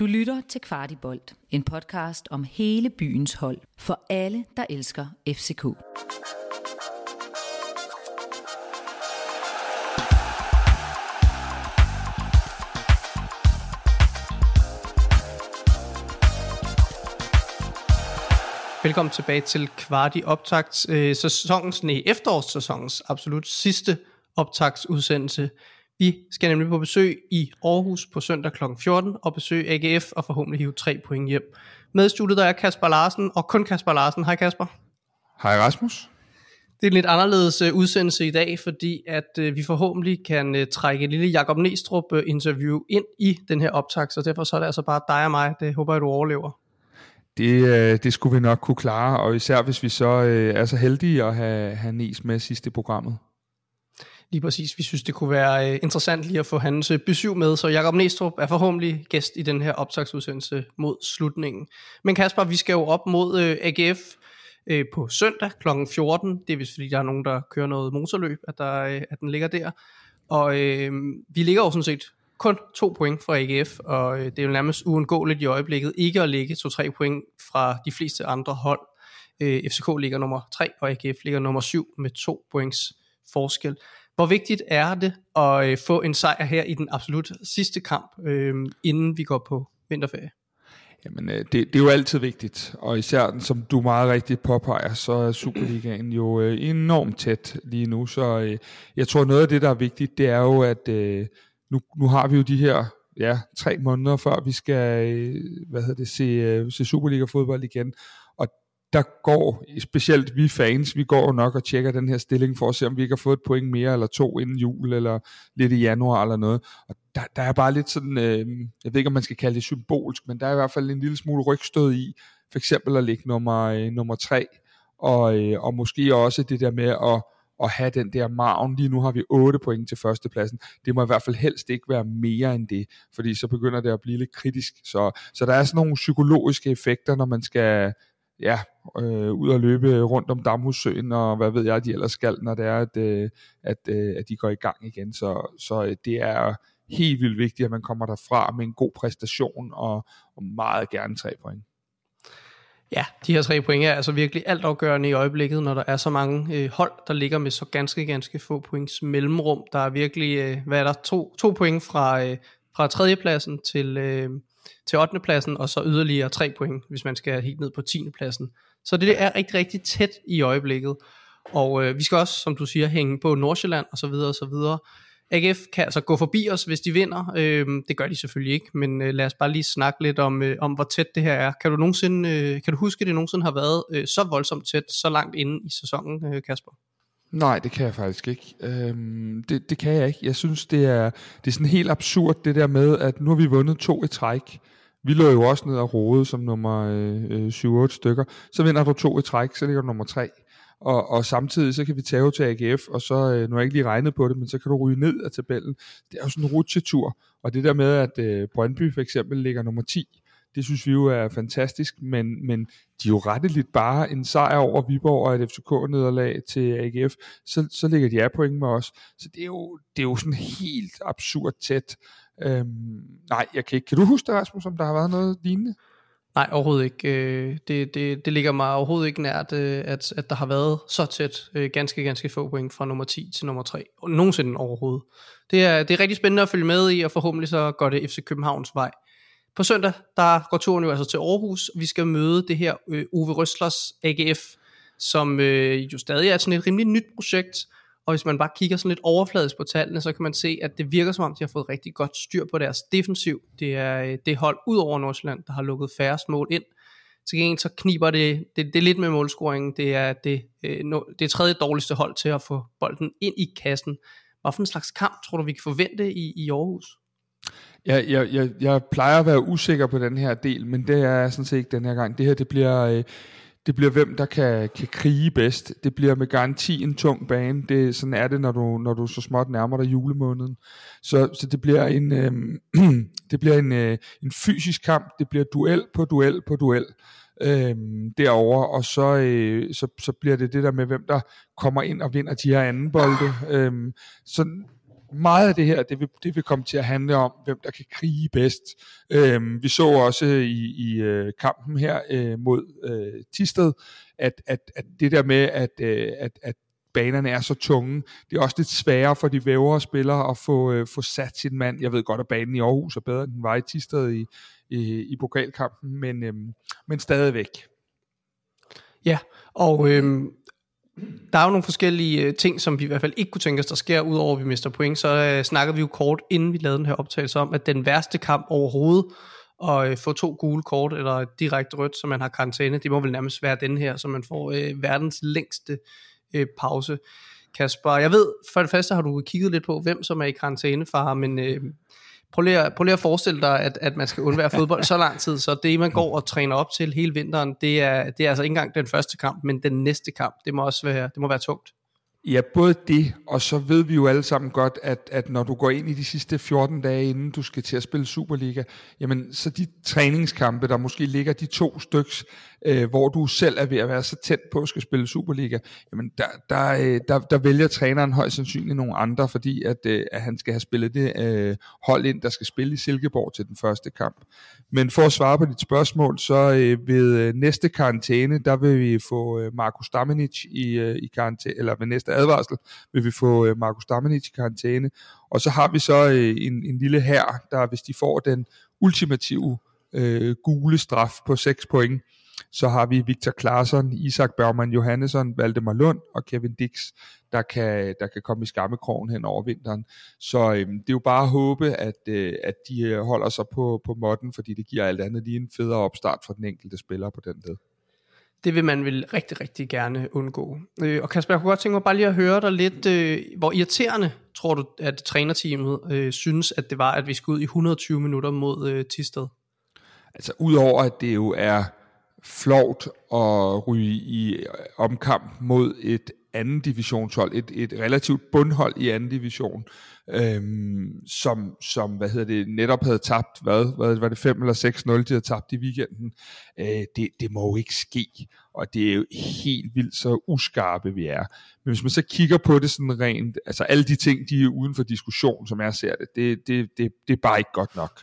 Du lytter til Kvartibolt, en podcast om hele byens hold for alle, der elsker FCK. Velkommen tilbage til Kvarti Optakt, øh, sæsonens, nej, efterårssæsonens absolut sidste optagsudsendelse. Vi skal nemlig på besøg i Aarhus på søndag kl. 14 og besøge AGF og forhåbentlig hive tre point hjem. Med studiet der er Kasper Larsen, og kun Kasper Larsen. Hej Kasper. Hej Rasmus. Det er en lidt anderledes uh, udsendelse i dag, fordi at uh, vi forhåbentlig kan uh, trække et lille Jakob Næstrup interview ind i den her optag, så derfor så er det altså bare dig og mig. Det håber jeg, du overlever. Det, øh, det skulle vi nok kunne klare, og især hvis vi så øh, er så heldige at have, have Nies med sidst i programmet. Lige præcis. Vi synes, det kunne være øh, interessant lige at få hans øh, besøg med, så Jakob Næstrup er forhåbentlig gæst i den her optagsudsendelse mod slutningen. Men Kasper, vi skal jo op mod øh, AGF øh, på søndag kl. 14. Det er vist fordi, der er nogen, der kører noget motorløb, at, der, øh, at den ligger der. Og øh, vi ligger jo sådan set kun to point fra AGF, og øh, det er jo nærmest uundgåeligt i øjeblikket ikke at ligge to-tre point fra de fleste andre hold. Øh, FCK ligger nummer 3, og AGF ligger nummer 7 med to points forskel. Hvor vigtigt er det at øh, få en sejr her i den absolut sidste kamp, øh, inden vi går på vinterferie? Jamen, øh, det, det er jo altid vigtigt, og især som du meget rigtigt påpeger, så er Superligaen jo øh, enormt tæt lige nu, så øh, jeg tror noget af det, der er vigtigt, det er jo, at øh, nu, nu har vi jo de her ja, tre måneder før vi skal øh, hvad hedder det, se, øh, se Superliga fodbold igen, der går, specielt vi fans, vi går jo nok og tjekker den her stilling for at se, om vi ikke har fået et point mere eller to inden jul, eller lidt i januar eller noget. Og der, der er bare lidt sådan, øh, jeg ved ikke om man skal kalde det symbolsk, men der er i hvert fald en lille smule rygstød i, for eksempel at ligge nummer, øh, nummer tre, og, øh, og måske også det der med at, at have den der maven. Lige nu har vi 8 point til førstepladsen. Det må i hvert fald helst ikke være mere end det, fordi så begynder det at blive lidt kritisk. Så, så der er sådan nogle psykologiske effekter, når man skal ja, øh, ud og løbe rundt om Damhussøen, og hvad ved jeg, de ellers skal, når det er, at, øh, at, øh, at de går i gang igen. Så, så øh, det er helt vildt vigtigt, at man kommer derfra med en god præstation, og, og meget gerne tre point. Ja, de her tre point er altså virkelig altafgørende i øjeblikket, når der er så mange øh, hold, der ligger med så ganske, ganske få points mellemrum. Der er virkelig, øh, hvad er der, to, to point fra, øh, fra tredjepladsen til, øh, til 8. pladsen, og så yderligere 3 point, hvis man skal helt ned på 10. pladsen. Så det er rigtig, rigtig tæt i øjeblikket. Og øh, vi skal også, som du siger, hænge på Nordsjælland og så videre og så videre. AGF kan altså gå forbi os, hvis de vinder. Øh, det gør de selvfølgelig ikke, men øh, lad os bare lige snakke lidt om, øh, om hvor tæt det her er. Kan du, nogensinde, øh, kan du huske, at det nogensinde har været øh, så voldsomt tæt, så langt inde i sæsonen, øh, Kasper? Nej, det kan jeg faktisk ikke. Øhm, det, det kan jeg ikke. Jeg synes, det er, det er sådan helt absurd, det der med, at nu har vi vundet to i træk. Vi lå jo også ned og rode som nummer øh, øh 7-8 stykker. Så vinder du to i træk, så ligger du nummer 3. Og, og samtidig så kan vi tage til AGF, og så, øh, nu har jeg ikke lige regnet på det, men så kan du ryge ned af tabellen. Det er jo sådan en rutsjetur. Og det der med, at øh, Brøndby for eksempel ligger nummer 10, det synes vi jo er fantastisk, men, men de er jo retteligt bare en sejr over Viborg og et FCK-nederlag til AGF, så, så ligger de af point med os. Så det er jo, det er jo sådan helt absurd tæt. Øhm, nej, jeg kan ikke. Kan du huske det, Rasmus, om der har været noget lignende? Nej, overhovedet ikke. Øh, det, det, det ligger mig overhovedet ikke nært, øh, at, at der har været så tæt øh, ganske, ganske få point fra nummer 10 til nummer 3. Nogensinde overhovedet. Det er, det er rigtig spændende at følge med i, og forhåbentlig så går det FC Københavns vej. På søndag, der går turen jo altså til Aarhus. Vi skal møde det her øh, Uwe Røslers AGF, som øh, jo stadig er sådan et rimelig nyt projekt. Og hvis man bare kigger sådan lidt overfladisk på tallene, så kan man se, at det virker som om, de har fået rigtig godt styr på deres defensiv. Det er øh, det hold ud over Nordsjælland, der har lukket færrest mål ind. Til gengæld så kniber det, det, det er lidt med målscoringen. Det er det, øh, no, det tredje dårligste hold til at få bolden ind i kassen. Hvad for en slags kamp tror du, vi kan forvente i, i Aarhus? Jeg, jeg, jeg, jeg plejer at være usikker på den her del, men det er sådan set ikke den her gang. Det her, det bliver, øh, det bliver hvem, der kan, kan krige bedst. Det bliver med garanti en tung bane. Det, sådan er det, når du, når du så småt nærmer dig julemåneden. Så, så det bliver en, øh, det bliver en, øh, en fysisk kamp. Det bliver duel på duel på duel øh, derover og så, øh, så, så bliver det det der med, hvem der kommer ind og vinder de her anden bolde. Øh, så meget af det her, det vil, det vil komme til at handle om, hvem der kan krige bedst. Øhm, vi så også i, i øh, kampen her øh, mod øh, Tisted, at, at, at det der med, at, øh, at, at banerne er så tunge. Det er også lidt sværere for de vævere spillere at få, øh, få sat sin mand. Jeg ved godt, at banen i Aarhus er bedre, end den var i Tisted i, i, i pokalkampen, men, øh, men stadigvæk. Ja, og øh, der er jo nogle forskellige øh, ting, som vi i hvert fald ikke kunne tænke os, der sker, udover at vi mister point. Så øh, snakkede vi jo kort, inden vi lavede den her optagelse om, at den værste kamp overhovedet, at øh, få to gule kort, eller direkte rødt, så man har karantæne, det må vel nærmest være den her, så man får øh, verdens længste øh, pause. Kasper, jeg ved, for det første har du kigget lidt på, hvem som er i karantæne, far, men øh, prøv, lige at, prøv lige at forestille dig, at, at man skal undvære fodbold så lang tid, så det man går og træner op til hele vinteren, det er, det er altså ikke engang den første kamp, men den næste kamp, det må også være, det må være tungt. Ja, både det, og så ved vi jo alle sammen godt, at, at når du går ind i de sidste 14 dage, inden du skal til at spille Superliga, jamen så de træningskampe, der måske ligger de to styks, øh, hvor du selv er ved at være så tæt på at skal spille Superliga, jamen der, der, øh, der, der vælger træneren højst sandsynligt nogle andre, fordi at, øh, at han skal have spillet det øh, hold ind, der skal spille i Silkeborg til den første kamp. Men for at svare på dit spørgsmål, så øh, ved øh, næste karantæne, der vil vi få øh, Markus Damenic i, øh, i karantæne, eller ved næste advarsel, vil vi få øh, Markus Damenic i karantæne. Og så har vi så øh, en, en lille her, der hvis de får den ultimative øh, gule straf på 6 point, så har vi Victor Claesson, Isak Bergman Johannesson, Valdemar Lund og Kevin Dix, der kan, der kan komme i skammekrogen hen over vinteren. Så øhm, det er jo bare at håbe, at, øh, at de øh, holder sig på, på modden, fordi det giver alt andet lige en federe opstart for den enkelte spiller på den led. Det vil man vel rigtig, rigtig gerne undgå. Øh, og Kasper, jeg kunne godt tænke mig bare lige at høre dig lidt, øh, hvor irriterende tror du, at trænerteamet øh, synes, at det var, at vi skulle ud i 120 minutter mod øh, Tisted? Altså udover at det jo er flovt at ryge i omkamp mod et anden divisionshold, et, et relativt bundhold i anden division, øhm, som, som hvad hedder det, netop havde tabt, hvad, hvad var det 5 eller 6-0, de havde tabt i weekenden. Øh, det, det må jo ikke ske, og det er jo helt vildt så uskarpe vi er. Men hvis man så kigger på det sådan rent, altså alle de ting, de er uden for diskussion, som jeg ser det, det, det, det, det er bare ikke godt nok.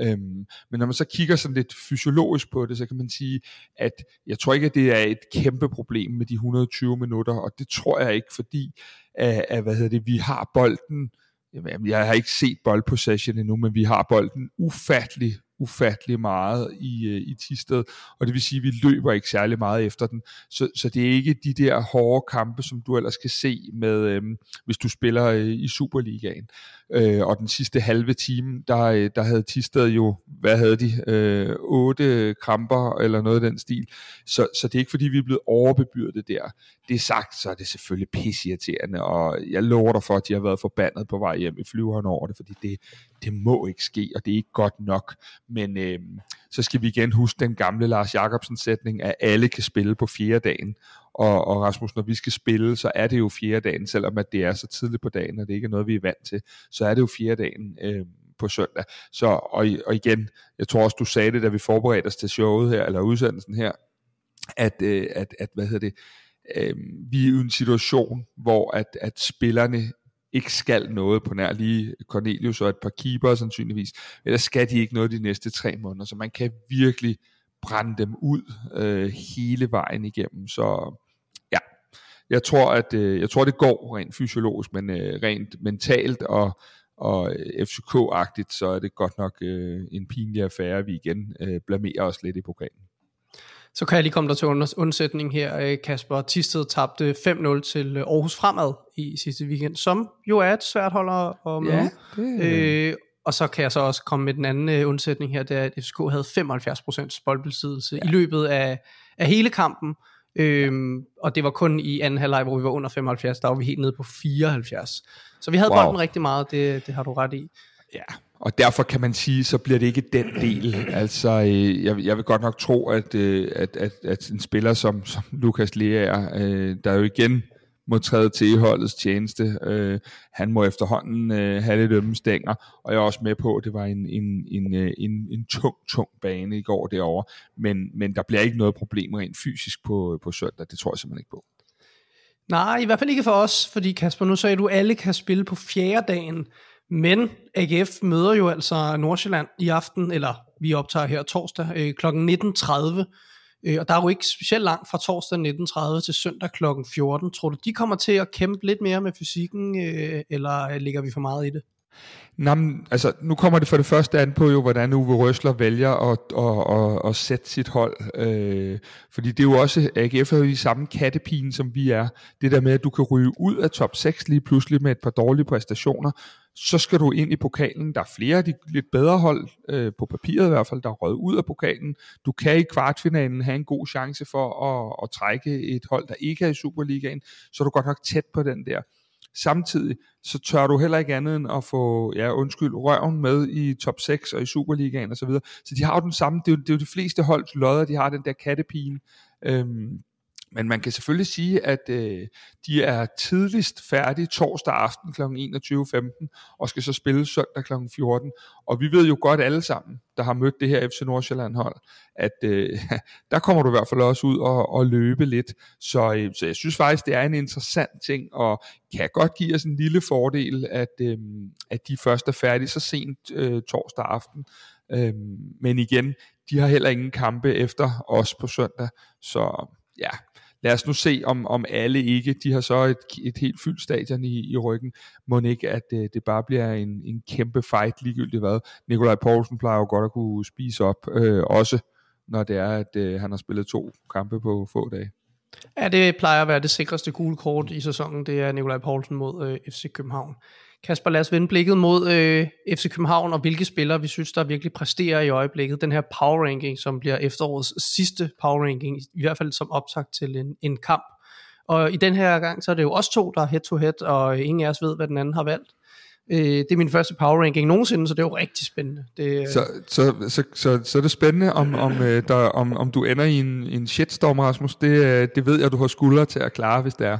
Øhm, men når man så kigger sådan lidt fysiologisk på det, så kan man sige, at jeg tror ikke, at det er et kæmpe problem med de 120 minutter, og det tror jeg ikke, fordi at, at hvad hedder det, vi har bolden, jamen, jeg har ikke set boldpossession endnu, men vi har bolden ufattelig ufattelig meget i, øh, i Tisted, og det vil sige, at vi løber ikke særlig meget efter den. Så, så det er ikke de der hårde kampe, som du ellers kan se, med, øh, hvis du spiller øh, i Superligaen. Øh, og den sidste halve time, der, øh, der havde Tisted jo, hvad havde de, øh, otte kramper eller noget af den stil. Så, så det er ikke fordi, vi er blevet overbebyrdet der. Det er sagt, så er det selvfølgelig pissirriterende, og jeg lover dig for, at de har været forbandet på vej hjem i flyveren over det, fordi det, det må ikke ske, og det er ikke godt nok. Men øh, så skal vi igen huske den gamle Lars Jakobsen sætning, at alle kan spille på fjerde dagen. Og, og Rasmus, når vi skal spille, så er det jo fjerde dagen, selvom at det er så tidligt på dagen, og det ikke er noget, vi er vant til. Så er det jo fjerde dagen øh, på søndag. Så, og, og igen, jeg tror også, du sagde det, da vi forberedte os til showet her, eller udsendelsen her, at, øh, at, at hvad hedder det, øh, vi er i en situation, hvor at, at spillerne ikke skal noget på nær lige Cornelius og et par keeper sandsynligvis, eller skal de ikke noget de næste tre måneder, så man kan virkelig brænde dem ud øh, hele vejen igennem, så ja, jeg tror, at øh, jeg tror, det går rent fysiologisk, men øh, rent mentalt og, og øh, FCK-agtigt, så er det godt nok øh, en pinlig affære, vi igen øh, blamerer os lidt i pokalen. Så kan jeg lige komme der til undsætning her, øh, Kasper. Tisted tabte 5-0 til øh, Aarhus Fremad i sidste weekend, som jo er et svært hold at møde. Ja, det... øh, og så kan jeg så også komme med den anden øh, undsætning her, det er, at FCK havde 75% boldbesiddelse ja. i løbet af, af hele kampen. Øhm, og det var kun i anden halvleg, hvor vi var under 75, der var vi helt nede på 74. Så vi havde wow. bolden rigtig meget, det, det har du ret i. Ja, og derfor kan man sige, så bliver det ikke den del. Altså, øh, jeg, jeg vil godt nok tro, at, øh, at, at, at en spiller som, som Lukas Lea, øh, der jo igen må træde til i holdets tjeneste, øh, han må efterhånden øh, have lidt ømme stænger, og jeg er også med på, at det var en, en, en, øh, en, en tung, tung bane i går derovre, men, men der bliver ikke noget problem rent fysisk på, på søndag, det tror jeg simpelthen ikke på. Nej, i hvert fald ikke for os, fordi Kasper, nu sagde du, at alle kan spille på fjerde dagen, men AGF møder jo altså Nordsjælland i aften, eller vi optager her torsdag øh, kl. 19.30, øh, og der er jo ikke specielt langt fra torsdag 19.30 til søndag kl. 14. Tror du, de kommer til at kæmpe lidt mere med fysikken, øh, eller ligger vi for meget i det? Nå, men, altså, nu kommer det for det første an på jo, hvordan Uwe Røsler vælger at, at, at, at sætte sit hold. Øh, fordi det er jo også, AGF er jo i samme kattepine, som vi er. Det der med, at du kan ryge ud af top 6 lige pludselig med et par dårlige præstationer, så skal du ind i pokalen. Der er flere af de lidt bedre hold, øh, på papiret i hvert fald, der er røget ud af pokalen. Du kan i kvartfinalen have en god chance for at, at trække et hold, der ikke er i Superligaen, så er du godt nok tæt på den der. Samtidig så tør du heller ikke andet end at få, ja undskyld, røven med i top 6 og i Superligaen og så videre. Så de har jo den samme, det er jo, det er jo de fleste holds lodder, de har den der kattepine. Øhm, men man kan selvfølgelig sige, at øh, de er tidligst færdige torsdag aften kl. 21.15 og skal så spille søndag kl. 14. Og vi ved jo godt alle sammen, der har mødt det her FC Nordsjælland hold, at øh, der kommer du i hvert fald også ud og, og løbe lidt. Så, øh, så jeg synes faktisk, det er en interessant ting, og kan godt give os en lille fordel, at, øh, at de først er færdige så sent øh, torsdag aften. Øh, men igen, de har heller ingen kampe efter os på søndag, så ja, lad os nu se, om, om alle ikke, de har så et, et helt fyldt stadion i, i ryggen, må ikke, at det, øh, det bare bliver en, en kæmpe fight, ligegyldigt hvad. Nikolaj Poulsen plejer jo godt at kunne spise op, øh, også når det er, at øh, han har spillet to kampe på få dage. Ja, det plejer at være det sikreste gule kort i sæsonen, det er Nikolaj Poulsen mod øh, FC København. Kasper, lad os vende blikket mod øh, FC København og hvilke spillere vi synes, der virkelig præsterer i øjeblikket. Den her power ranking, som bliver efterårets sidste power ranking, i hvert fald som optakt til en, en kamp. Og i den her gang, så er det jo os to, der er head to head, og ingen af os ved, hvad den anden har valgt. Øh, det er min første power ranking nogensinde, så det er jo rigtig spændende. Det, øh, så, så, så, så, så er det spændende, om, om, øh, der, om, om du ender i en, en shitstorm, Rasmus. Det, øh, det ved jeg, du har skuldre til at klare, hvis det er.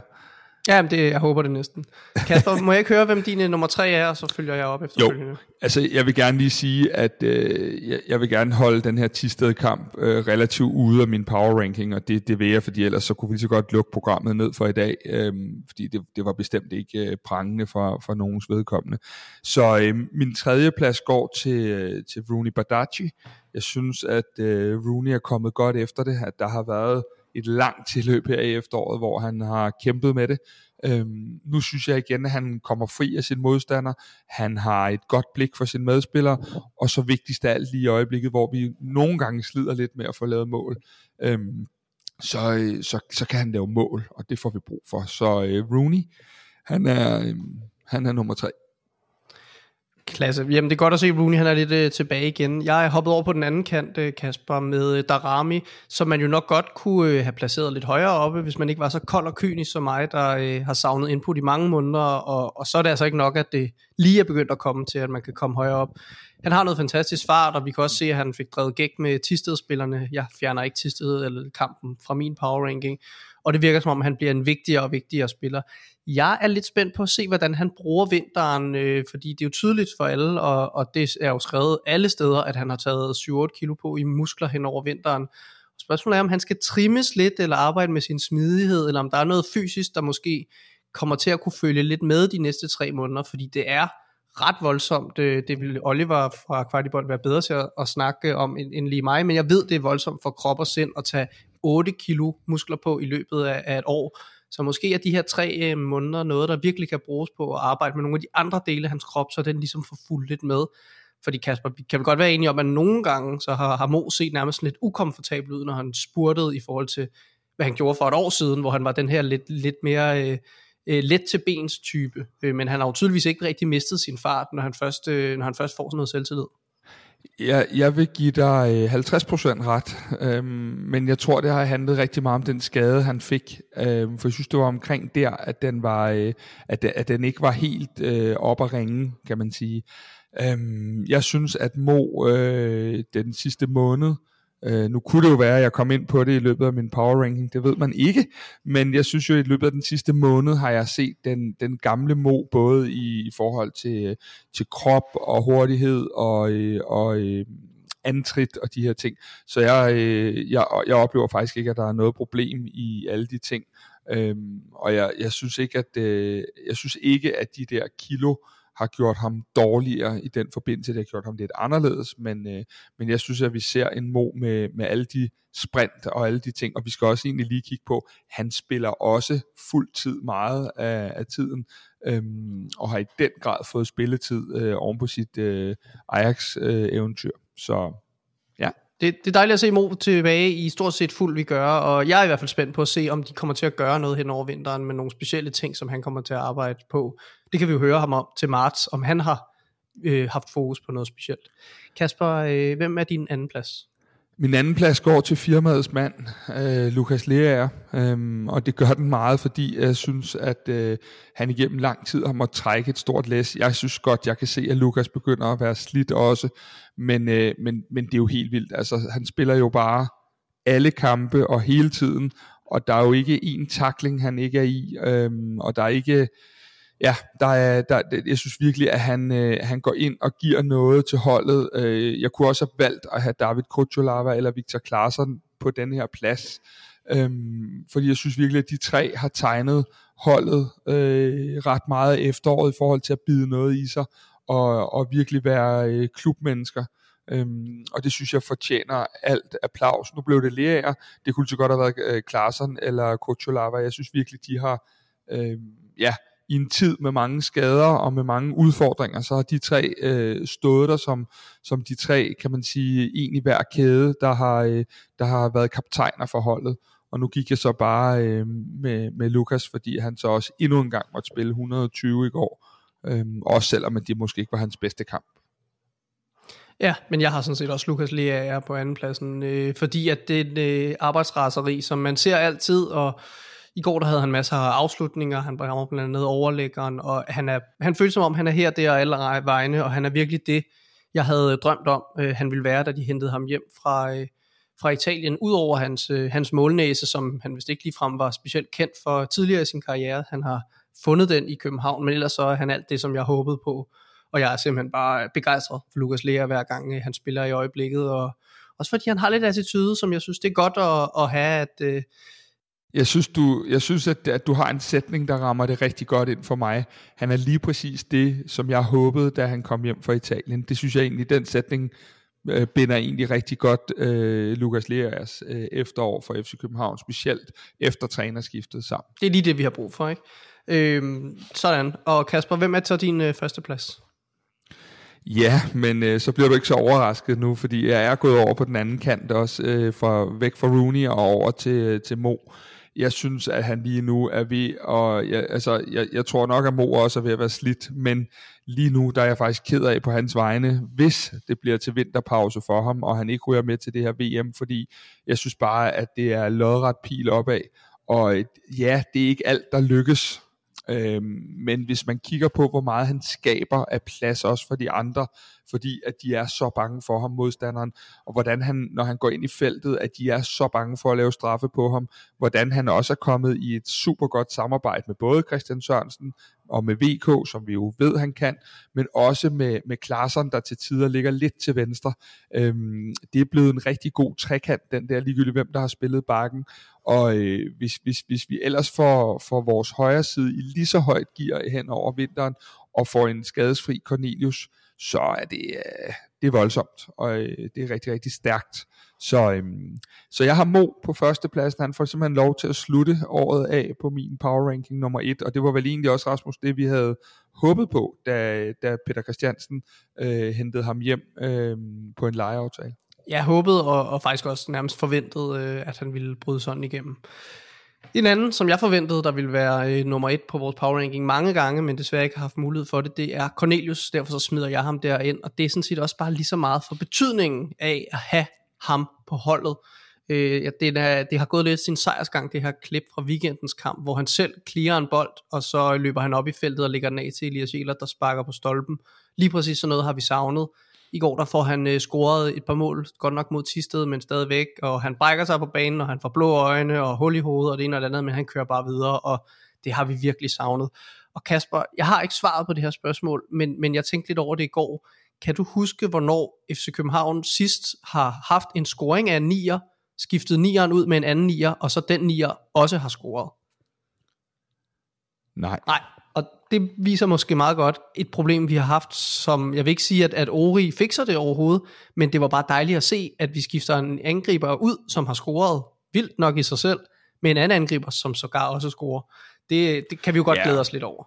Ja, det, jeg håber det næsten. Kasper, må jeg ikke høre, hvem din øh, nummer tre er, og så følger jeg op efterfølgende? Jo, altså jeg vil gerne lige sige, at øh, jeg, jeg vil gerne holde den her Tisted kamp øh, relativt ude af min power ranking, og det, det vil jeg, fordi ellers så kunne vi lige så godt lukke programmet ned for i dag, øh, fordi det, det var bestemt ikke øh, prangende for, for nogens vedkommende. Så øh, min tredje plads går til, øh, til Rooney Badaci. Jeg synes, at øh, Rooney er kommet godt efter det, at der har været et langt tilløb her i efteråret, hvor han har kæmpet med det. Øhm, nu synes jeg igen, at han kommer fri af sin modstander. Han har et godt blik for sine medspillere, og så vigtigst af alt lige i øjeblikket, hvor vi nogle gange slider lidt med at få lavet mål. Øhm, så, øh, så, så kan han lave mål, og det får vi brug for. Så øh, Rooney, han er, øh, han er nummer tre. Klasse. Jamen det er godt at se, at Rooney han er lidt øh, tilbage igen. Jeg er hoppet over på den anden kant, øh, Kasper, med øh, Darami, som man jo nok godt kunne øh, have placeret lidt højere oppe, hvis man ikke var så kold og kynisk som mig, der øh, har savnet input i mange måneder, og, og så er det altså ikke nok, at det lige er begyndt at komme til, at man kan komme højere op. Han har noget fantastisk fart, og vi kan også se, at han fik drevet gæk med Tisted-spillerne. Jeg fjerner ikke Tisted eller kampen fra min power ranking, og det virker som om, han bliver en vigtigere og vigtigere spiller. Jeg er lidt spændt på at se, hvordan han bruger vinteren, øh, fordi det er jo tydeligt for alle, og, og det er jo skrevet alle steder, at han har taget 7-8 kilo på i muskler hen over vinteren. Spørgsmålet er, om han skal trimmes lidt, eller arbejde med sin smidighed, eller om der er noget fysisk, der måske kommer til at kunne følge lidt med de næste tre måneder, fordi det er ret voldsomt. Øh, det vil Oliver fra Kvartibold være bedre til at, at snakke om end, end lige mig, men jeg ved, det er voldsomt for krop og sind at tage 8 kilo muskler på i løbet af, af et år. Så måske er de her tre øh, måneder noget, der virkelig kan bruges på at arbejde med nogle af de andre dele af hans krop, så den ligesom får fuldt lidt med. Fordi Kasper, vi kan vel godt være enige om, at nogle gange, så har, har Mo set nærmest lidt ukomfortabel ud, når han spurtede i forhold til, hvad han gjorde for et år siden, hvor han var den her lidt, lidt mere øh, øh, let til bens type. Øh, men han har jo tydeligvis ikke rigtig mistet sin fart, når han først, øh, når han først får sådan noget selvtillid. Jeg, jeg vil give dig øh, 50% ret, øhm, men jeg tror, det har handlet rigtig meget om den skade, han fik. Øhm, for jeg synes, det var omkring der, at den, var, øh, at, at den ikke var helt øh, op at ringe, kan man sige. Øhm, jeg synes, at Mo øh, den sidste måned, Øh, nu kunne det jo være, at jeg kom ind på det i løbet af min power ranking, det ved man ikke, men jeg synes jo, at i løbet af den sidste måned har jeg set den, den gamle Mo, både i, i forhold til, til krop og hurtighed og, øh, og øh, antrit og de her ting. Så jeg, øh, jeg, jeg oplever faktisk ikke, at der er noget problem i alle de ting. Øhm, og jeg, jeg synes ikke, at øh, jeg synes ikke, at de der kilo har gjort ham dårligere i den forbindelse. Det har gjort ham lidt anderledes, men, øh, men jeg synes, at vi ser en Mo med, med alle de sprint og alle de ting, og vi skal også egentlig lige kigge på, han spiller også fuld tid meget af, af tiden, øhm, og har i den grad fået spilletid øh, oven på sit øh, Ajax-eventyr. Øh, Så ja. Det, det er dejligt at se Mo tilbage i stort set fuld vi gør, og jeg er i hvert fald spændt på at se, om de kommer til at gøre noget hen over vinteren med nogle specielle ting, som han kommer til at arbejde på. Det kan vi jo høre ham om til marts, om han har øh, haft fokus på noget specielt. Kasper, øh, hvem er din anden plads? Min anden plads går til firmaets mand, øh, Lukas Leaer, øh, og det gør den meget, fordi jeg synes, at øh, han igennem lang tid har måttet trække et stort læs. Jeg synes godt, jeg kan se, at Lukas begynder at være slidt også, men, øh, men, men det er jo helt vildt. Altså, han spiller jo bare alle kampe og hele tiden, og der er jo ikke en takling, han ikke er i, øh, og der er ikke ja, der er, der, jeg synes virkelig, at han, øh, han går ind og giver noget til holdet. Øh, jeg kunne også have valgt at have David Kucholava eller Victor Klaassen på den her plads. Øhm, fordi jeg synes virkelig, at de tre har tegnet holdet øh, ret meget efteråret i forhold til at bide noget i sig og, og virkelig være øh, klubmennesker. Øhm, og det synes jeg fortjener alt applaus. Nu blev det lærer. Det kunne så godt have været øh, Klaassen eller Kucholava. Jeg synes virkelig, de har øh, ja, i en tid med mange skader og med mange udfordringer, så har de tre øh, stået der som, som de tre, kan man sige, en i hver kæde, der har, øh, der har været kaptajner for holdet. Og nu gik jeg så bare øh, med, med Lukas, fordi han så også endnu en gang måtte spille 120 i går. Øh, også selvom det måske ikke var hans bedste kamp. Ja, men jeg har sådan set også Lukas Lea på anden pladsen, øh, fordi at det er øh, arbejdsraseri, som man ser altid, og i går der havde han masser af afslutninger, han var blandt andet overlæggeren, og han, er, han følte som om, han er her, der og alle vegne, og han er virkelig det, jeg havde øh, drømt om, øh, han ville være, da de hentede ham hjem fra, øh, fra Italien, udover hans, øh, hans målnæse, som han vist ikke ligefrem var specielt kendt for tidligere i sin karriere. Han har fundet den i København, men ellers så er han alt det, som jeg håbede på. Og jeg er simpelthen bare øh, begejstret for Lukas Lea hver gang øh, han spiller i øjeblikket, og også fordi han har lidt attitude, som jeg synes, det er godt at, at have, at, øh, jeg synes, du, jeg synes at, at du har en sætning, der rammer det rigtig godt ind for mig. Han er lige præcis det, som jeg håbede, da han kom hjem fra Italien. Det synes jeg egentlig, den sætning øh, binder egentlig rigtig godt øh, Lukas Leas øh, efterår for FC København, specielt efter trænerskiftet sammen. Det er lige det, vi har brug for, ikke? Øhm, sådan. Og Kasper, hvem er til din øh, første plads? Ja, men øh, så bliver du ikke så overrasket nu, fordi jeg er gået over på den anden kant også, øh, fra, væk fra Rooney og over til, til Mo jeg synes, at han lige nu er ved, og jeg, altså, jeg, jeg tror nok, at Mo også er ved at være slidt, men lige nu, der er jeg faktisk ked af på hans vegne, hvis det bliver til vinterpause for ham, og han ikke ryger med til det her VM, fordi jeg synes bare, at det er lodret pil opad, og ja, det er ikke alt, der lykkes, øhm, men hvis man kigger på, hvor meget han skaber af plads også for de andre, fordi at de er så bange for ham, modstanderen, og hvordan han, når han går ind i feltet, at de er så bange for at lave straffe på ham, hvordan han også er kommet i et super godt samarbejde med både Christian Sørensen og med VK, som vi jo ved, han kan, men også med, med Klaarsson, der til tider ligger lidt til venstre. Øhm, det er blevet en rigtig god trekant, den der ligegyldigt, hvem der har spillet bakken, og øh, hvis, hvis, hvis vi ellers får, får vores højre side i lige så højt gear hen over vinteren, og får en skadesfri Cornelius, så er det, øh, det er voldsomt, og øh, det er rigtig, rigtig stærkt. Så, øhm, så jeg har Mo på førstepladsen. Han får simpelthen lov til at slutte året af på min power ranking nummer et, og det var vel egentlig også, Rasmus, det vi havde håbet på, da, da Peter Christiansen øh, hentede ham hjem øh, på en lejeaftale. Jeg håbede, og, og faktisk også nærmest forventede, øh, at han ville bryde sådan igennem. En anden, som jeg forventede, der ville være øh, nummer et på vores power ranking mange gange, men desværre ikke har haft mulighed for det, det er Cornelius. Derfor så smider jeg ham derind, og det er sådan set også bare lige så meget for betydningen af at have ham på holdet. Øh, ja, det, er, det har gået lidt sin sejrsgang, det her klip fra weekendens kamp, hvor han selv clearer en bold, og så løber han op i feltet og lægger den af til Elias Jæler, der sparker på stolpen. Lige præcis sådan noget har vi savnet. I går der får han øh, scoret et par mål, godt nok mod Tisted, men stadigvæk, og han brækker sig på banen, og han får blå øjne og hul i hovedet, og det ene og det andet, men han kører bare videre, og det har vi virkelig savnet. Og Kasper, jeg har ikke svaret på det her spørgsmål, men, men jeg tænkte lidt over det i går. Kan du huske, hvornår FC København sidst har haft en scoring af en nier, skiftet nieren ud med en anden nier, og så den nier også har scoret? Nej. Nej, det viser måske meget godt et problem, vi har haft, som jeg vil ikke sige, at, at Ori fikser det overhovedet, men det var bare dejligt at se, at vi skifter en angriber ud, som har scoret vildt nok i sig selv, med en anden angriber, som sågar også scorer. Det, det kan vi jo godt Ja. glæde os lidt over.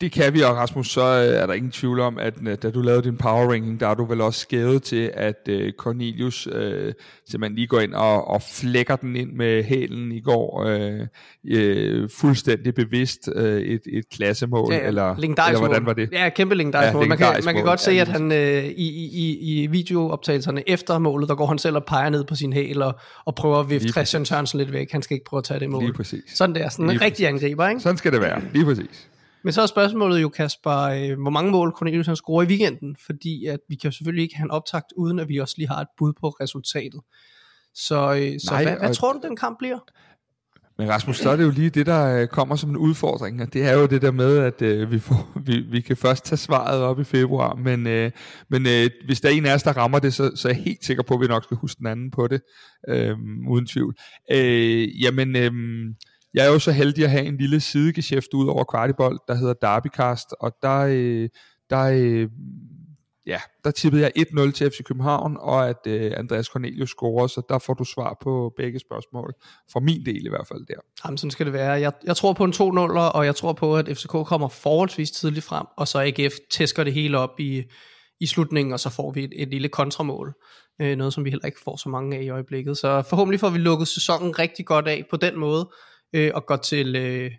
Det kan vi, og Rasmus, så øh, er der ingen tvivl om, at øh, da du lavede din power ranking, der er du vel også skævet til, at øh, Cornelius øh, simpelthen lige går ind og, og flækker den ind med hælen i går, øh, øh, fuldstændig bevidst øh, et, et klassemål, Ja, eller, eller hvordan var det? Ja, kæmpe legendarisk Ja. Man kan, man kan godt se, at han øh, i, i, i, videooptagelserne efter målet, der går han selv og peger ned på sin hæl og, og prøver at vifte Christian Sørensen lidt væk. Han skal ikke prøve at tage det mål. Lige præcis. Sådan der, sådan en rigtig angriber, ikke? Sådan skal det være, lige præcis. Men så er spørgsmålet jo, Kasper, øh, hvor mange mål Cornelius han scorer i weekenden, fordi at vi kan jo selvfølgelig ikke have en optakt, uden at vi også lige har et bud på resultatet. Så, øh, så Nej, hvad, hvad og- tror du, den kamp bliver? Men Rasmus, så er det jo lige det, der øh, kommer som en udfordring, og det er jo det der med, at øh, vi, får, vi, vi kan først tage svaret op i februar, men, øh, men øh, hvis der er en af os, der rammer det, så, så er jeg helt sikker på, at vi nok skal huske den anden på det, øh, uden tvivl. Øh, jamen, øh, jeg er jo så heldig at have en lille sidegeschæft ud over Kvartibold, der hedder Derbycast, og der, øh, der, øh, ja, der tippede jeg 1-0 til FC København, og at øh, Andreas Cornelius scorer, så der får du svar på begge spørgsmål, for min del i hvert fald der. Jamen, sådan skal det være. Jeg, jeg tror på en 2 0 og jeg tror på, at FCK kommer forholdsvis tidligt frem, og så AGF tæsker det hele op i, i slutningen, og så får vi et, et lille kontramål. Øh, noget, som vi heller ikke får så mange af i øjeblikket. Så forhåbentlig får vi lukket sæsonen rigtig godt af på den måde, øh, og går til, øh,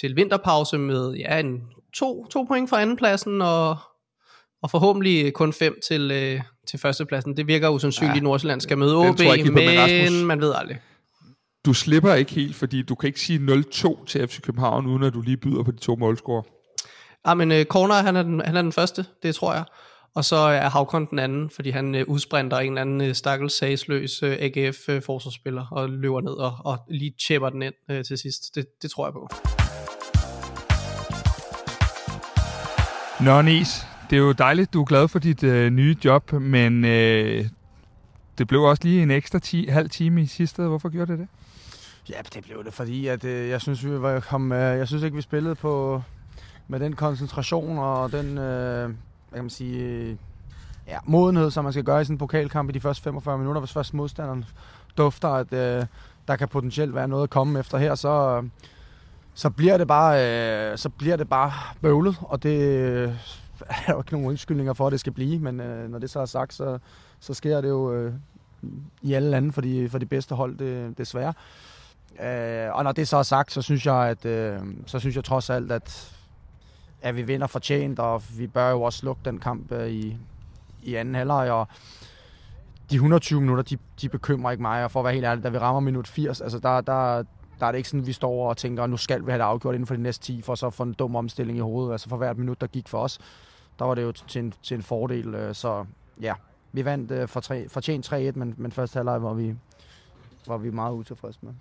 til vinterpause med ja, en to, to point fra andenpladsen, og, og forhåbentlig kun fem til, øh, til førstepladsen. Det virker usandsynligt, Ja, ja, Nordsjælland skal møde OB, ikke men man ved aldrig. Du slipper ikke helt, fordi du kan ikke sige 0-2 til FC København, uden at du lige byder på de to målscorer. Ja, men uh, Corner, han er, den, han er den første, det tror jeg. Og så er Havkon den anden, fordi han uh, udsprinter en eller anden uh, stakkels sagsløs uh, AGF-forsvarsspiller og løber ned og, og lige chipper den ind uh, til sidst. Det, det tror jeg på. Nå, Nis, det er jo dejligt, du er glad for dit øh, nye job, men øh, det blev også lige en ekstra ti, halv time i sidste. Hvorfor gjorde det det? Ja, det blev det, fordi at, øh, jeg synes, vi var kom, øh, jeg synes ikke, vi spillede på med den koncentration og den, øh, hvad kan man sige, øh, ja, modenhed, som man skal gøre i sådan en pokalkamp i de første 45 minutter, hvis først modstanderen dufter, at øh, der kan potentielt være noget at komme efter her, så, så bliver det bare, øh, så bliver det bare bøvlet, og det øh, er jo ikke nogen undskyldninger for, at det skal blive, men øh, når det så er sagt, så, så sker det jo øh, i alle lande for de, for de bedste hold, det, desværre. Øh, og når det så er sagt, så synes jeg, at øh, så synes jeg trods alt, at, at vi vinder fortjent, og vi bør jo også lukke den kamp øh, i, i anden halvleg, og de 120 minutter, de, de bekymrer ikke mig, og for at være helt ærlig, da vi rammer minut 80, altså der, der, der er det ikke sådan, at vi står over og tænker, nu skal vi have det afgjort inden for de næste 10, for så at få en dum omstilling i hovedet. Altså for hvert minut, der gik for os, der var det jo til en, til en fordel. Øh, så ja, vi vandt øh, for tre, fortjent 3-1, men, men første halvleg var vi, var vi meget utilfredse med.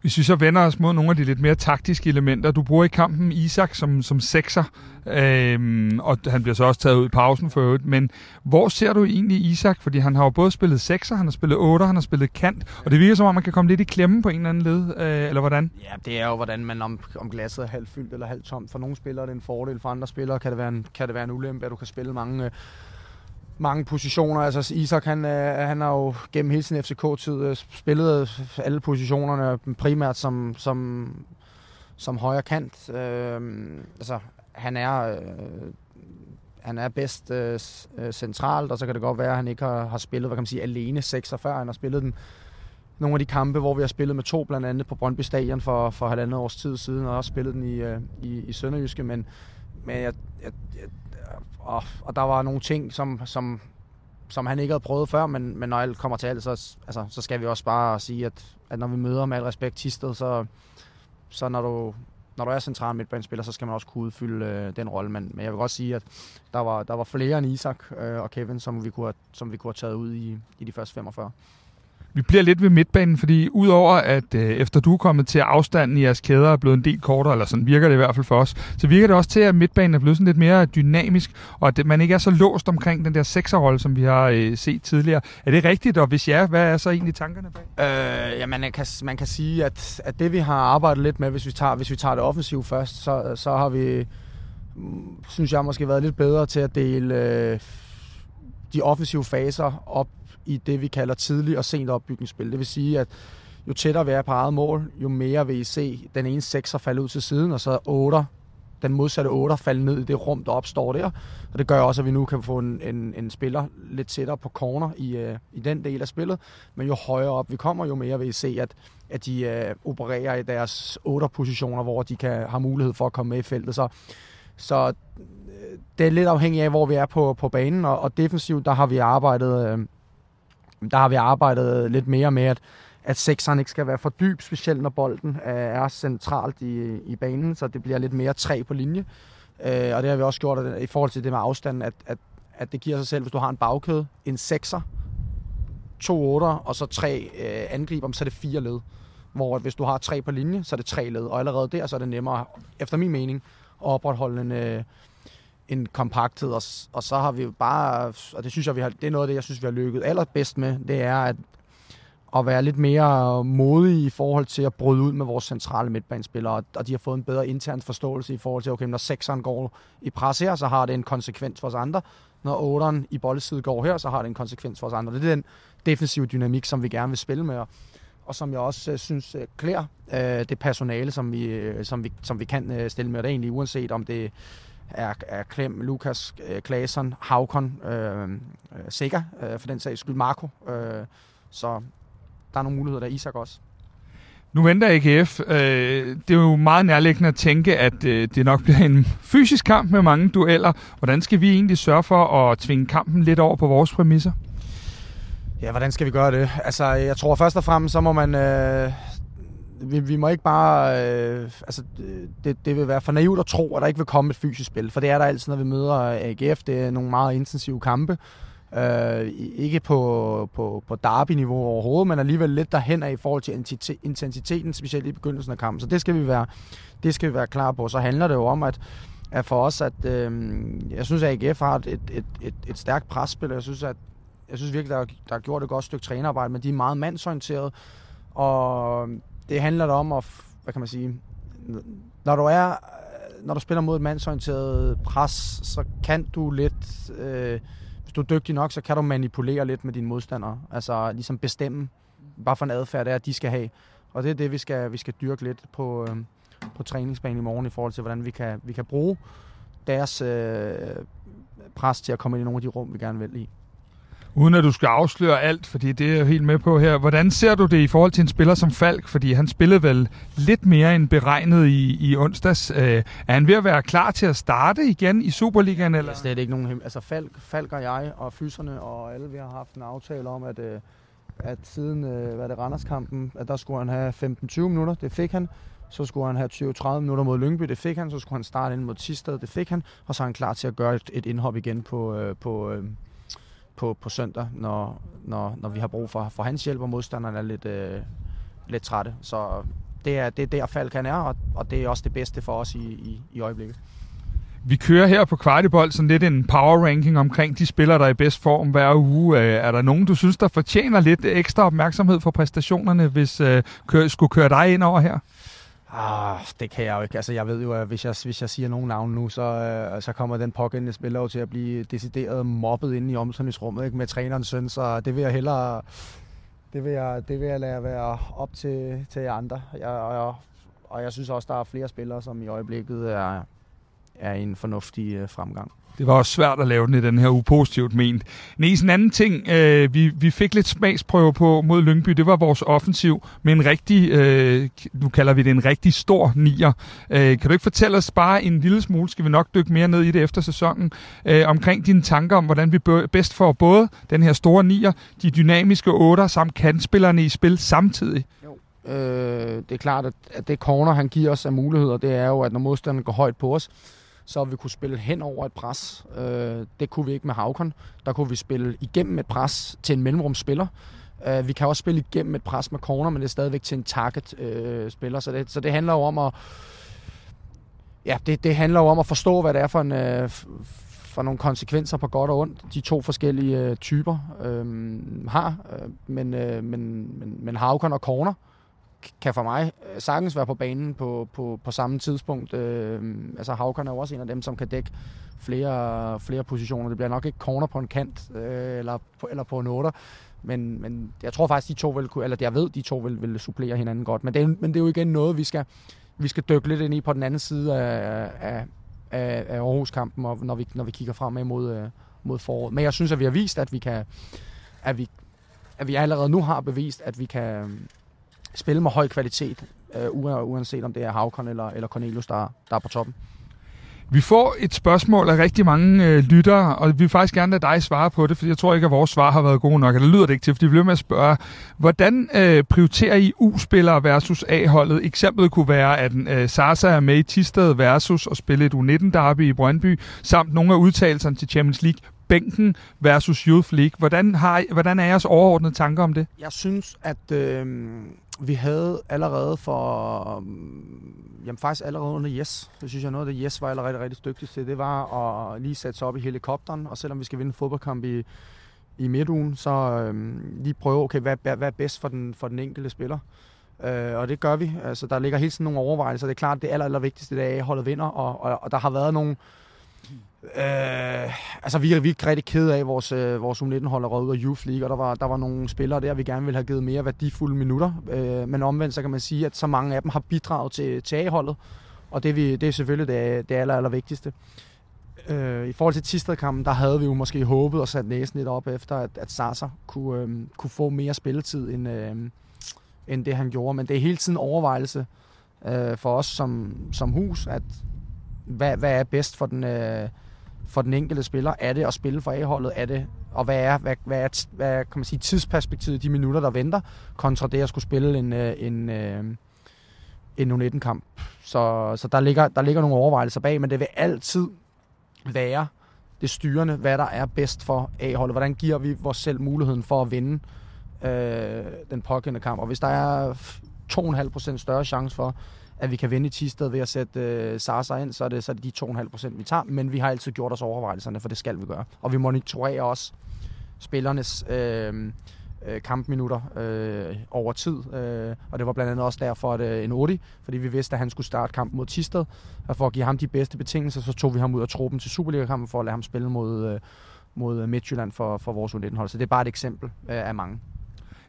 Hvis vi så vender os mod nogle af de lidt mere taktiske elementer. Du bruger i kampen Isak som, som sekser, øhm, og han bliver så også taget ud i pausen for øvrigt. Men hvor ser du egentlig Isak? Fordi han har jo både spillet sekser, han har spillet otter, han har spillet kant. Og det virker som om, man kan komme lidt i klemme på en eller anden led, øh, eller hvordan? Ja, det er jo, hvordan man om, om glasset er halvt fyldt eller halvt tomt. For nogle spillere er det en fordel, for andre spillere kan det være en, kan det være en ulempe, at du kan spille mange, øh, mange positioner. Altså Isak, han, øh, han har jo gennem hele sin FCK-tid øh, spillet øh, alle positionerne, primært som, som, som højre kant. Øh, altså, han er... Øh, han er bedst øh, centralt, og så kan det godt være, at han ikke har, har spillet, hvad kan man sige, alene 6 før. Han har spillet den nogle af de kampe, hvor vi har spillet med to, blandt andet på Brøndby Stadion for, for halvandet års tid siden, og også spillet den i, øh, i, i Sønderjyske, men, men jeg, jeg, jeg, og, og der var nogle ting, som, som, som han ikke havde prøvet før, men, men når alt kommer til alt, så, altså, så skal vi også bare sige, at, at når vi møder med al respekt Tisted, så, så når du, når du er central midtbanespiller, så skal man også kunne udfylde øh, den rolle. Men, men jeg vil godt sige, at der var, der var flere end Isak øh, og Kevin, som vi kunne have, som vi kunne have taget ud i, i de første 45. Vi bliver lidt ved midtbanen, fordi udover at øh, efter du er kommet til afstanden i jeres kæder er blevet en del kortere, eller sådan virker det i hvert fald for os, så virker det også til, at midtbanen er blevet sådan lidt mere dynamisk, og at man ikke er så låst omkring den der sekserrolle, som vi har øh, set tidligere. Er det rigtigt, og hvis ja, hvad er så egentlig tankerne bag? Øh, ja, man kan, man kan sige, at, at det vi har arbejdet lidt med, hvis vi tager, hvis vi tager det offensive først, så, så har vi, synes jeg måske været lidt bedre til at dele øh, de offensive faser op i det, vi kalder tidlig og sent opbygningsspil. Det vil sige, at jo tættere vi er på eget mål, jo mere vil I se den ene sekser falde ud til siden, og så otter, den modsatte otter falde ned i det rum, der opstår der. Og det gør også, at vi nu kan få en, en, en spiller lidt tættere på corner i, øh, i den del af spillet. Men jo højere op vi kommer, jo mere vil I se, at, at de øh, opererer i deres otter positioner, hvor de kan have mulighed for at komme med i feltet. Så, så øh, det er lidt afhængigt af, hvor vi er på, på banen, og, og defensivt, der har vi arbejdet... Øh, der har vi arbejdet lidt mere med, at, at sekseren ikke skal være for dyb, specielt når bolden er centralt i, i banen, så det bliver lidt mere træ på linje. Øh, og det har vi også gjort i forhold til det med afstanden, at, at, at det giver sig selv, hvis du har en bagkæde, en sekser, to otter, og så tre øh, angriber, så er det fire led. Hvor at hvis du har tre på linje, så er det tre led. Og allerede der, så er det nemmere, efter min mening, at opretholde en, øh, en kompakthed, og, og så har vi jo bare, og det synes jeg, vi har, det er noget af det, jeg synes, vi har lykket allerbedst med, det er at, at være lidt mere modige i forhold til at bryde ud med vores centrale midtbanespillere, og de har fået en bedre intern forståelse i forhold til, okay, når sekseren går i pres her, så har det en konsekvens for os andre. Når otteren i boldside går her, så har det en konsekvens for os andre. Det er den defensive dynamik, som vi gerne vil spille med, og og som jeg også øh, synes øh, klæder øh, det personale, som vi, øh, som vi, som vi kan øh, stille med det egentlig, uanset om det er, er Klem, Lukas, øh, Klasen, Havkon, øh, øh, Sikker, øh, for den sags skyld Marco. Øh, så der er nogle muligheder der, Isak også. Nu venter AGF. Øh, det er jo meget nærliggende at tænke, at øh, det nok bliver en fysisk kamp med mange dueller. Hvordan skal vi egentlig sørge for at tvinge kampen lidt over på vores præmisser? Ja, hvordan skal vi gøre det? Altså, jeg tror først og fremmest, så må man, øh, vi, vi må ikke bare... Øh, altså, øh, det, det vil være for naivt at tro, at der ikke vil komme et fysisk spil. For det er der altid, når vi møder AGF. Det er nogle meget intensive kampe. Øh, ikke på, på, på derby-niveau overhovedet, men alligevel lidt derhen af i forhold til intensiteten, specielt i begyndelsen af kampen. Så det skal vi være, det skal vi være klar på. Så handler det jo om, at, at for os, at øh, jeg synes, at AGF har et, et, et, et stærkt presspil. Jeg synes, at jeg synes virkelig, der, der har gjort et godt stykke trænerarbejde, men de er meget mandsorienterede. Og det handler om at, hvad kan man sige, når du er, øh, når du spiller mod et mandsorienteret pres, så kan du lidt, øh, hvis du er dygtig nok, så kan du manipulere lidt med dine modstandere. Altså ligesom bestemme, bare for en adfærd, det er, de skal have. Og det er det, vi skal, vi skal dyrke lidt på, øh, på træningsbanen i morgen i forhold til, hvordan vi kan, vi kan bruge deres øh, pres til at komme ind i nogle af de rum, vi gerne vil i. Uden at du skal afsløre alt, fordi det er jeg helt med på her. Hvordan ser du det i forhold til en spiller som Falk? Fordi han spillede vel lidt mere end beregnet i, i onsdags. Øh, er han ved at være klar til at starte igen i Superligaen? Eller? Det er slet ikke nogen Altså Falk, Falk og jeg og fyserne og alle, vi har haft en aftale om, at, øh, at siden øh, hvad det, Randerskampen, at der skulle han have 15-20 minutter. Det fik han. Så skulle han have 20-30 minutter mod Lyngby, det fik han. Så skulle han starte ind mod Tisted, det fik han. Og så er han klar til at gøre et, et indhop igen på, øh, på, øh, på, på søndag, når, når, når vi har brug for, for hans hjælp, og modstanderne er lidt, øh, lidt trætte. Så det er, det er der Falk er, og, og det er også det bedste for os i, i, i øjeblikket. Vi kører her på Kvartibold sådan lidt en power ranking omkring de spillere, der er i bedst form hver uge. Øh, er der nogen, du synes, der fortjener lidt ekstra opmærksomhed for præstationerne, hvis øh, kør, skulle køre dig ind over her? Ah, det kan jeg jo ikke. Altså, jeg ved jo, at hvis jeg, hvis jeg siger nogle navne nu, så, øh, så kommer den pågældende spiller jo til at blive decideret mobbet inde i omklædningsrummet ikke, med trænerens søn, så det vil jeg hellere det vil jeg, det vil jeg lade være op til, til andre. Jeg, og, og jeg synes også, der er flere spillere, som i øjeblikket er, er i en fornuftig øh, fremgang. Det var også svært at lave den i den her uge positivt ment. Næs, en anden ting, øh, vi, vi fik lidt smagsprøve på mod Lyngby, det var vores offensiv med en rigtig, øh, nu kalder vi det en rigtig stor nier. Øh, kan du ikke fortælle os bare en lille smule, skal vi nok dykke mere ned i det efter sæsonen, øh, omkring dine tanker om, hvordan vi bedst får både den her store nier, de dynamiske otter samt kantspillerne i spil samtidig? Jo. Øh, det er klart, at, at det corner, han giver os af muligheder, det er jo, at når modstanderen går højt på os, så vi kunne spille hen over et pres. Øh, det kunne vi ikke med Havkon. Der kunne vi spille igennem et pres til en mellemrumsspiller. Øh, vi kan også spille igennem et pres med corner, men det er stadigvæk til en target-spiller, Øh, så, det, så det handler jo om at ja, det, det handler jo om at forstå, hvad det er for, en, Øh, for nogle konsekvenser på godt og ondt, de to forskellige øh, typer øh, har. Øh, men, øh, men, men, men Havkon og Corner kan for mig øh, sagtens være på banen på, på, på samme tidspunkt. Øh, altså Havkon er jo også en af dem, som kan dække flere, flere positioner. Det bliver nok ikke corner på en kant øh, eller, på, eller på en otter, men, men jeg tror faktisk, de to vil kunne, eller jeg ved, de to vil, vil supplere hinanden godt. Men det, er, men det er jo igen noget, vi skal, vi skal dykke lidt ind i på den anden side af, af, af, af Aarhus-kampen, og når vi, når vi kigger frem mod, øh, mod foråret. Men jeg synes, at vi har vist, at vi kan, at vi, at vi allerede nu har bevist, at vi kan spille med høj kvalitet, øh, uanset om det er Havkon eller, eller Cornelius, der, der er på toppen. Vi får et spørgsmål af rigtig mange øh, lyttere, og vi vil faktisk gerne lade dig svare på det, for jeg tror ikke, at vores svar har været gode nok, eller lyder det ikke til, fordi vi bliver med at spørge, hvordan øh, prioriterer I U-spillere versus A-holdet? Eksemplet kunne være, at øh, Sasa er med i Tisted versus at spille et U19-derby i Brøndby, samt nogle af udtalelserne til Champions League bænken versus Youth League. Hvordan, har, hvordan er jeres overordnede tanker om det? Jeg synes, at øh, vi havde allerede for... Um, jamen faktisk allerede under Yes. Det synes jeg noget af det Yes var allerede rigtig, rigtig dygtigt til. Det var at lige sætte sig op i helikopteren, og selvom vi skal vinde en fodboldkamp i, i midtugen, så øh, lige prøve, okay, hvad, hvad er bedst for den, for den enkelte spiller. Øh, og det gør vi. Altså, der ligger hele tiden nogle overvejelser. Det er klart, det aller, aller vigtigste, det er, at holdet vinder, og, og, og der har været nogle Øh, Øh, altså, vi er, vi er rigtig kede af, at vores, øh, vores U19-hold er ud af Youth League, og der var, der var nogle spillere der, vi gerne ville have givet mere værdifulde minutter. Øh, men omvendt, så kan man sige, at så mange af dem har bidraget til, til A-holdet, og det, vi, det er selvfølgelig det, det aller, aller vigtigste. Øh, I forhold til Tistad-kampen, der havde vi jo måske håbet og sat næsen lidt op efter, at, at Sasa kunne, øh, kunne få mere spilletid, end, øh, end det han gjorde. Men det er hele tiden overvejelse øh, for os som, som hus, at hvad, hvad er bedst for den, øh, for den enkelte spiller? Er det at spille for A-holdet? Er det, og hvad er, hvad, hvad er, hvad er kan man sige, tidsperspektivet, de minutter, der venter, kontra det at skulle spille en, øh, en, øh, en, en U19-kamp? Så, så der, ligger, der ligger nogle overvejelser bag, men det vil altid være det styrende, hvad der er bedst for A-holdet. Hvordan giver vi vores selv muligheden for at vinde øh, den pågældende kamp? Og hvis der er 2,5% større chance for, at vi kan vinde i Tisted ved at sætte øh, Sarsa ind, så er, det, så er det de 2,5 procent, vi tager. Men vi har altid gjort os overvejelserne, for det skal vi gøre. Og vi monitorerer også spillernes øh, øh, kampminutter øh, over tid. Øh, og det var blandt andet også derfor, at øh, en Odi, fordi vi vidste, at han skulle starte kampen mod Tisted. Og for at give ham de bedste betingelser, så tog vi ham ud af truppen til Superliga-kampen for at lade ham spille mod, øh, mod øh, Midtjylland for, for vores U19-hold. Så det er bare et eksempel øh, af mange.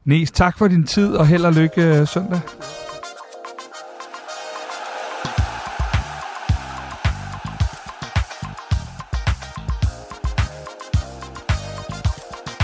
Næs, tak for din tid, og held og lykke øh, søndag.